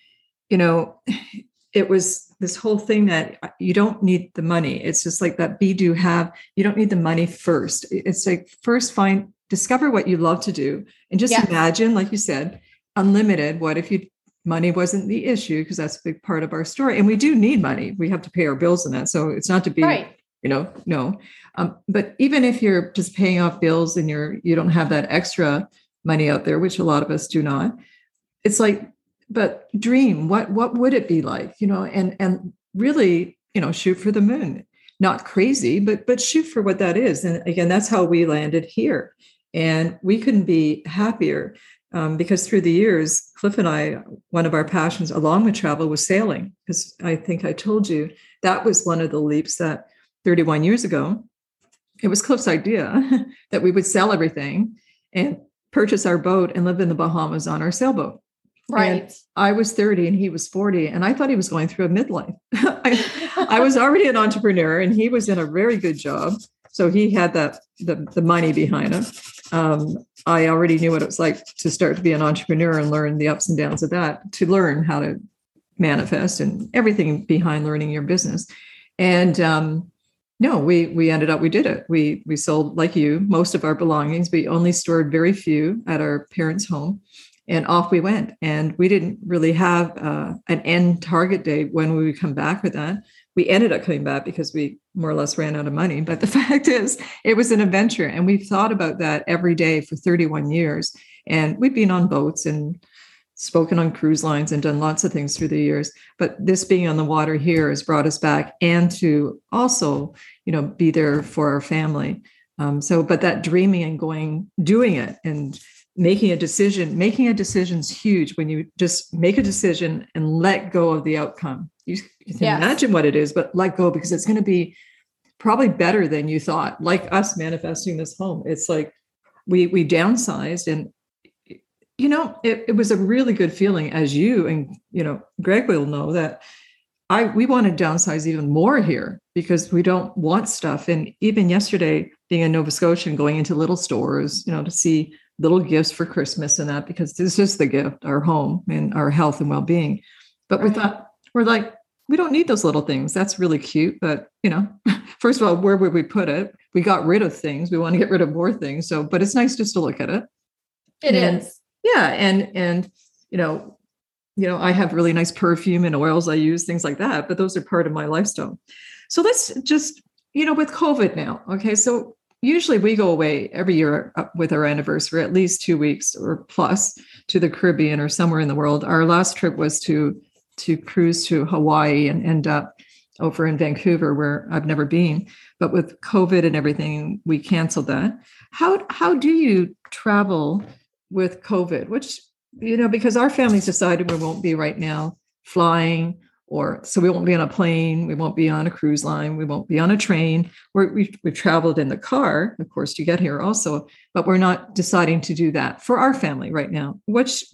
you know, it was this whole thing that uh, you don't need the money. It's just like that be do have, you don't need the money first. It's like first find discover what you love to do and just yes. imagine, like you said, unlimited. What if you money wasn't the issue because that's a big part of our story and we do need money. We have to pay our bills and that so it's not to be right. you know no. Um, but even if you're just paying off bills and you're you don't have that extra money out there which a lot of us do not it's like but dream what what would it be like you know and and really you know shoot for the moon. Not crazy but but shoot for what that is and again that's how we landed here and we couldn't be happier um, because through the years, Cliff and I, one of our passions along with travel was sailing. Because I think I told you that was one of the leaps that 31 years ago, it was Cliff's idea that we would sell everything and purchase our boat and live in the Bahamas on our sailboat. Right. And I was 30 and he was 40, and I thought he was going through a midlife. I, I was already an entrepreneur and he was in a very good job. So he had that the, the money behind him. Um, I already knew what it was like to start to be an entrepreneur and learn the ups and downs of that, to learn how to manifest and everything behind learning your business. And um, no, we we ended up we did it. We we sold like you most of our belongings. We only stored very few at our parents' home, and off we went. And we didn't really have uh, an end target date when we would come back with that we ended up coming back because we more or less ran out of money. But the fact is, it was an adventure. And we've thought about that every day for 31 years. And we've been on boats and spoken on cruise lines and done lots of things through the years. But this being on the water here has brought us back and to also, you know, be there for our family. Um, so, but that dreaming and going, doing it and making a decision, making a decision is huge when you just make a decision and let go of the outcome you, you can yes. imagine what it is, but let go because it's going to be probably better than you thought. Like us manifesting this home, it's like we we downsized and you know, it, it was a really good feeling as you and, you know, Greg will know that I we want to downsize even more here because we don't want stuff. And even yesterday, being in Nova Scotia and going into little stores, you know, to see little gifts for Christmas and that, because this is the gift, our home and our health and well-being. But right. we thought we're like, we don't need those little things. That's really cute. But you know, first of all, where would we put it? We got rid of things. We want to get rid of more things. So, but it's nice just to look at it. It and, is. Yeah. And and you know, you know, I have really nice perfume and oils I use, things like that, but those are part of my lifestyle. So let's just, you know, with COVID now, okay, so usually we go away every year uh, with our anniversary, at least two weeks or plus to the Caribbean or somewhere in the world. Our last trip was to to cruise to Hawaii and end up over in Vancouver, where I've never been. But with COVID and everything, we canceled that. How how do you travel with COVID? Which you know, because our family's decided we won't be right now flying or so we won't be on a plane, we won't be on a cruise line, we won't be on a train. We're, we've, we've traveled in the car, of course, to get here also, but we're not deciding to do that for our family right now. Which,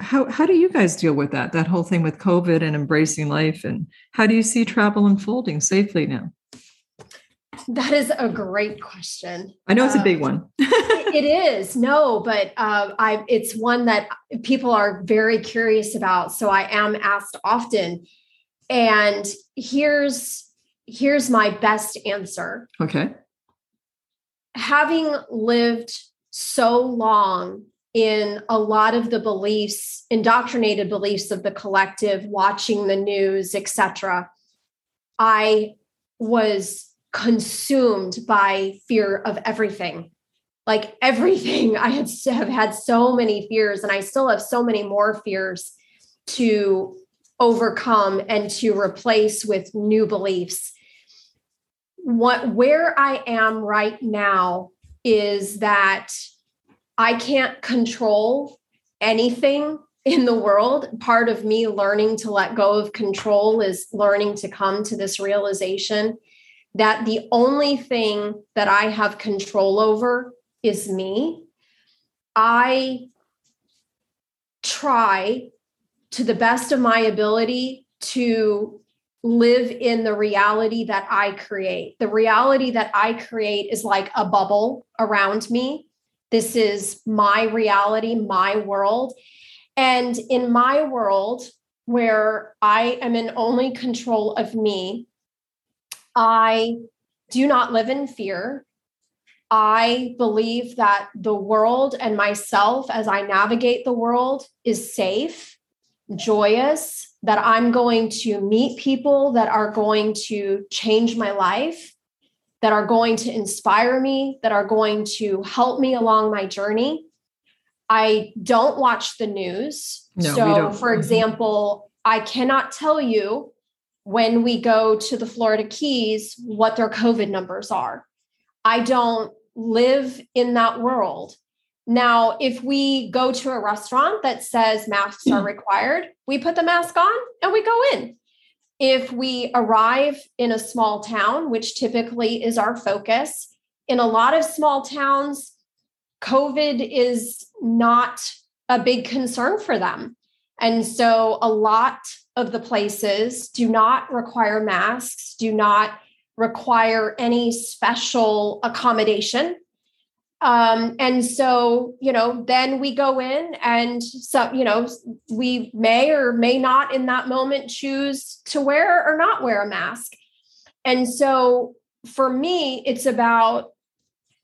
how how do you guys deal with that? That whole thing with COVID and embracing life, and how do you see travel unfolding safely now? That is a great question. I know it's a big um, one. it is no, but uh, I it's one that people are very curious about. So I am asked often, and here's here's my best answer. Okay. Having lived so long in a lot of the beliefs, indoctrinated beliefs of the collective, watching the news, etc., I was consumed by fear of everything. Like everything, I had have had so many fears, and I still have so many more fears to overcome and to replace with new beliefs. What where I am right now is that I can't control anything in the world. Part of me learning to let go of control is learning to come to this realization that the only thing that I have control over is me. I try to the best of my ability to live in the reality that I create. The reality that I create is like a bubble around me. This is my reality, my world. And in my world, where I am in only control of me, I do not live in fear. I believe that the world and myself, as I navigate the world, is safe, joyous, that I'm going to meet people that are going to change my life, that are going to inspire me, that are going to help me along my journey. I don't watch the news. No, so, for mm-hmm. example, I cannot tell you when we go to the Florida Keys what their COVID numbers are. I don't live in that world. Now, if we go to a restaurant that says masks are required, we put the mask on and we go in. If we arrive in a small town, which typically is our focus, in a lot of small towns, COVID is not a big concern for them. And so a lot of the places do not require masks, do not require any special accommodation. Um, and so, you know, then we go in and so, you know, we may or may not in that moment choose to wear or not wear a mask. And so for me, it's about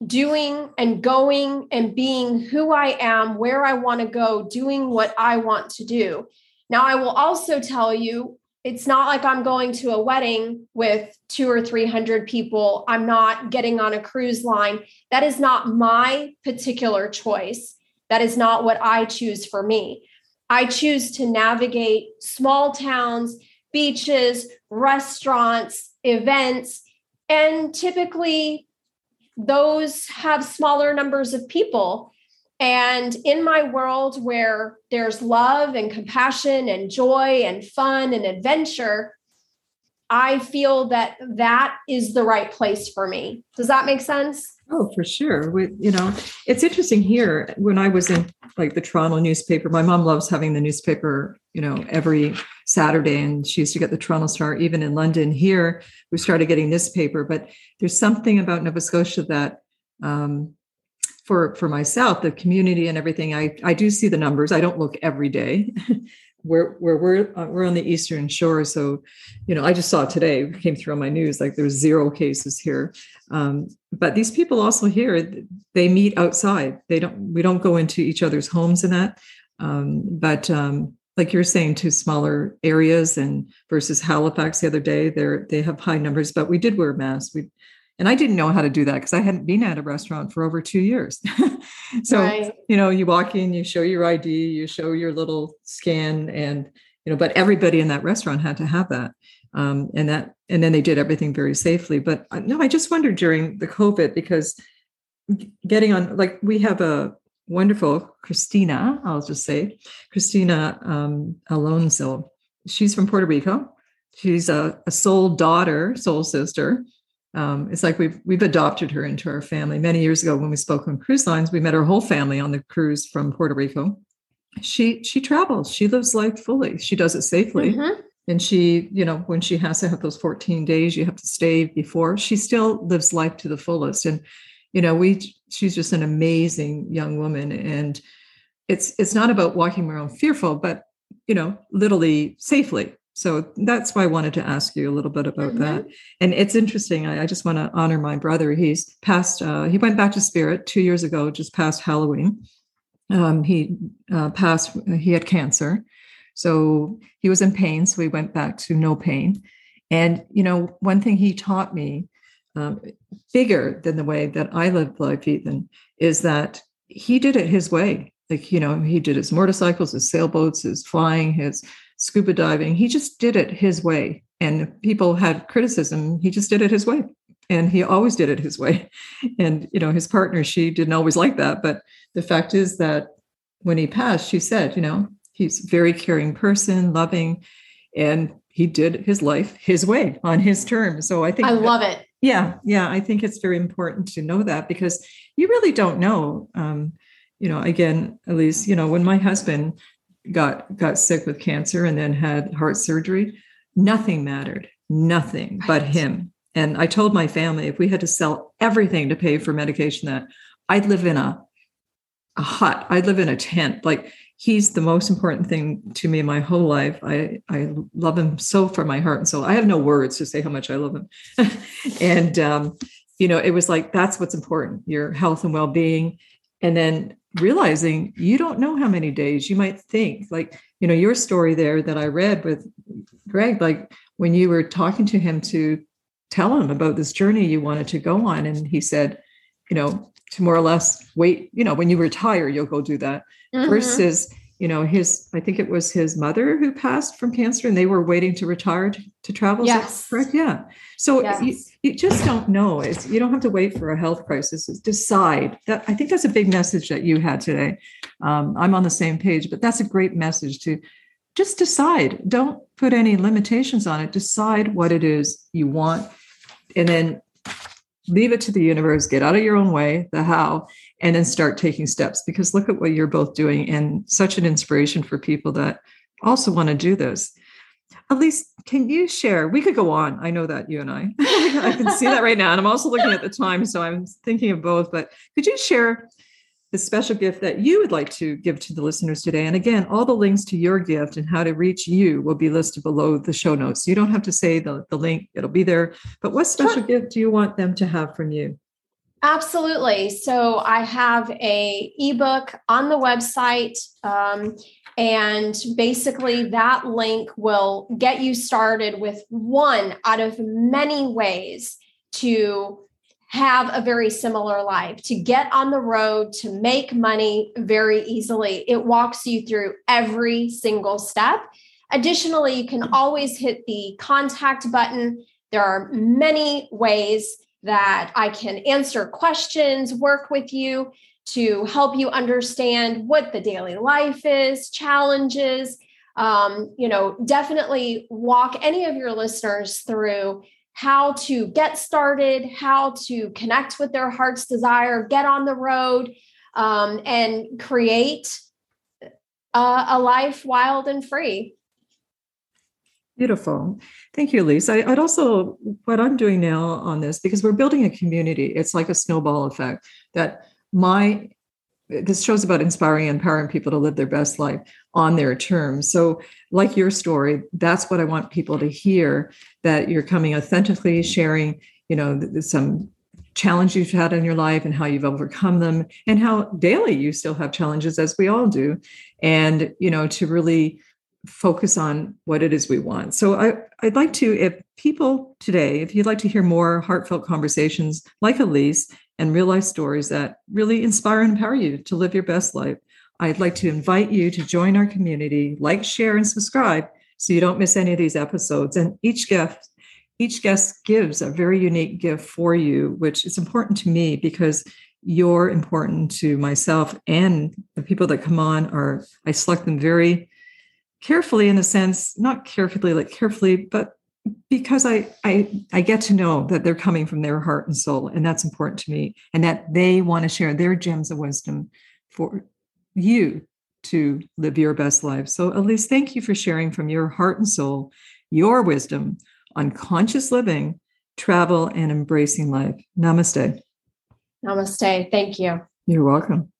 doing and going and being who I am, where I want to go, doing what I want to do. Now, I will also tell you it's not like I'm going to a wedding with two or 300 people. I'm not getting on a cruise line. That is not my particular choice. That is not what I choose for me. I choose to navigate small towns, beaches, restaurants, events, and typically those have smaller numbers of people. And in my world where there's love and compassion and joy and fun and adventure, I feel that that is the right place for me. Does that make sense? Oh, for sure. We, you know, it's interesting here. When I was in like the Toronto newspaper, my mom loves having the newspaper, you know, every Saturday, and she used to get the Toronto Star. Even in London, here we started getting this paper. But there's something about Nova Scotia that, um, for for myself, the community and everything, I I do see the numbers. I don't look every day. where we're uh, we're on the eastern shore. So you know i just saw today came through on my news like there's zero cases here. Um, but these people also here they meet outside. They don't we don't go into each other's homes and that. Um, but um, like you're saying to smaller areas and versus halifax the other day they're they have high numbers but we did wear masks. We and i didn't know how to do that because i hadn't been at a restaurant for over two years. So right. you know you walk in you show your id you show your little scan and you know but everybody in that restaurant had to have that um, and that and then they did everything very safely. But uh, no i just wondered during the covid because getting on like we have a wonderful christina i'll just say christina um, alonso. She's from puerto rico. She's a, a soul daughter soul sister um, it's like we've we've adopted her into our family. Many years ago, when we spoke on cruise lines, we met her whole family on the cruise from Puerto Rico. She she travels. She lives life fully. She does it safely. Mm-hmm. And she, you know, when she has to have those 14 days, you have to stay before. She still lives life to the fullest. And, you know, we she's just an amazing young woman. And it's it's not about walking around fearful, but you know, literally safely so that's why I wanted to ask you a little bit about mm-hmm. that. And it's interesting. I, I just want to honor my brother. He's passed, uh, he went back to spirit two years ago, just past Halloween. Um, he uh, passed, he had cancer. So he was in pain. So he went back to no pain. And, you know, one thing he taught me, um, bigger than the way that I live life, Ethan, is that he did it his way. Like, you know, he did his motorcycles, his sailboats, his flying, his scuba diving. He just did it his way. And people had criticism. He just did it his way. And he always did it his way. And, you know, his partner, she didn't always like that. But the fact is that when he passed, she said, you know, he's a very caring person, loving, and he did his life his way on his terms. So I think I love it. Yeah. Yeah. I think it's very important to know that because you really don't know. Um, you know, again, Elise, you know, when my husband got got sick with cancer and then had heart surgery nothing mattered nothing right. but him. And i told my family if we had to sell everything to pay for medication that i'd live in a a hut. I'd live in a tent. Like he's the most important thing to me in my whole life. I i love him so from my heart and soul. I have no words to say how much i love him. And um you know it was like that's what's important your health and well-being and then realizing you don't know how many days you might think like you know your story there that i read with greg like when you were talking to him to tell him about this journey you wanted to go on and he said you know to more or less wait you know when you retire you'll go do that mm-hmm. versus you know his i think it was his mother who passed from cancer and they were waiting to retire to, to travel yes correct yeah so yes. You, just don't know it's you don't have to wait for a health crisis. It's decide. That i think that's a big message that you had today. Um, i'm on the same page but that's a great message to just decide. Don't put any limitations on it. Decide what it is you want and then leave it to the universe. Get out of your own way the how and then start taking steps because look at what you're both doing and such an inspiration for people that also want to do this Elise, can you share? We could go on. I know that you and I. I can see that right now. And I'm also looking at the time. So I'm thinking of both. But could you share the special gift that you would like to give to the listeners today? And again, all the links to your gift and how to reach you will be listed below the show notes. You don't have to say the, the link, it'll be there. But what special gift do you want them to have from you? Absolutely. So I have a ebook on the website, um, and basically that link will get you started with one out of many ways to have a very similar life, to get on the road, to make money very easily. It walks you through every single step. Additionally, you can always hit the contact button. There are many ways that I can answer questions, work with you to help you understand what the daily life is, challenges. um, you know, definitely walk any of your listeners through how to get started, how to connect with their heart's desire, get on the road, um, and create uh, a life wild and free. Beautiful. Thank you, Elise. I, would also, what I'm doing now on this, because we're building a community, it's like a snowball effect that my, this show's about inspiring and empowering people to live their best life on their terms. So, like your story, that's what I want people to hear that you're coming authentically sharing, you know, some challenge you've had in your life and how you've overcome them and how daily you still have challenges as we all do and you know to really focus on what it is we want. So I, i'd like to if people today if you'd like to hear more heartfelt conversations like elise and real life stories that really inspire and empower you to live your best life i'd like to invite you to join our community like share and subscribe so you don't miss any of these episodes. And each guest each guest gives a very unique gift for you, which is important to me because you're important to myself and the people that come on are I select them very carefully in a sense, not carefully like carefully, but because I I I get to know that they're coming from their heart and soul, and that's important to me, and that they want to share their gems of wisdom for you to live your best life. So, Elise, thank you for sharing from your heart and soul your wisdom on conscious living, travel, and embracing life. Namaste. Namaste. Thank you. You're welcome.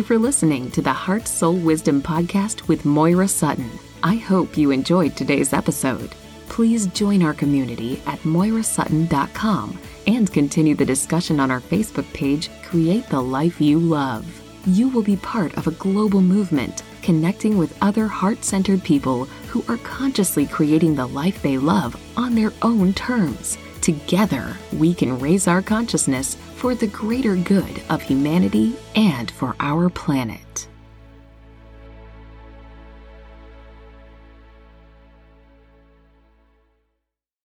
You for listening to the Heart Soul Wisdom Podcast with Moira Sutton. I hope you enjoyed today's episode. Please join our community at moirasutton.com and continue the discussion on our Facebook page, Create the Life You Love. You will be part of a global movement connecting with other heart centered people who are consciously creating the life they love on their own terms. Together, we can raise our consciousness for the greater good of humanity and for our planet.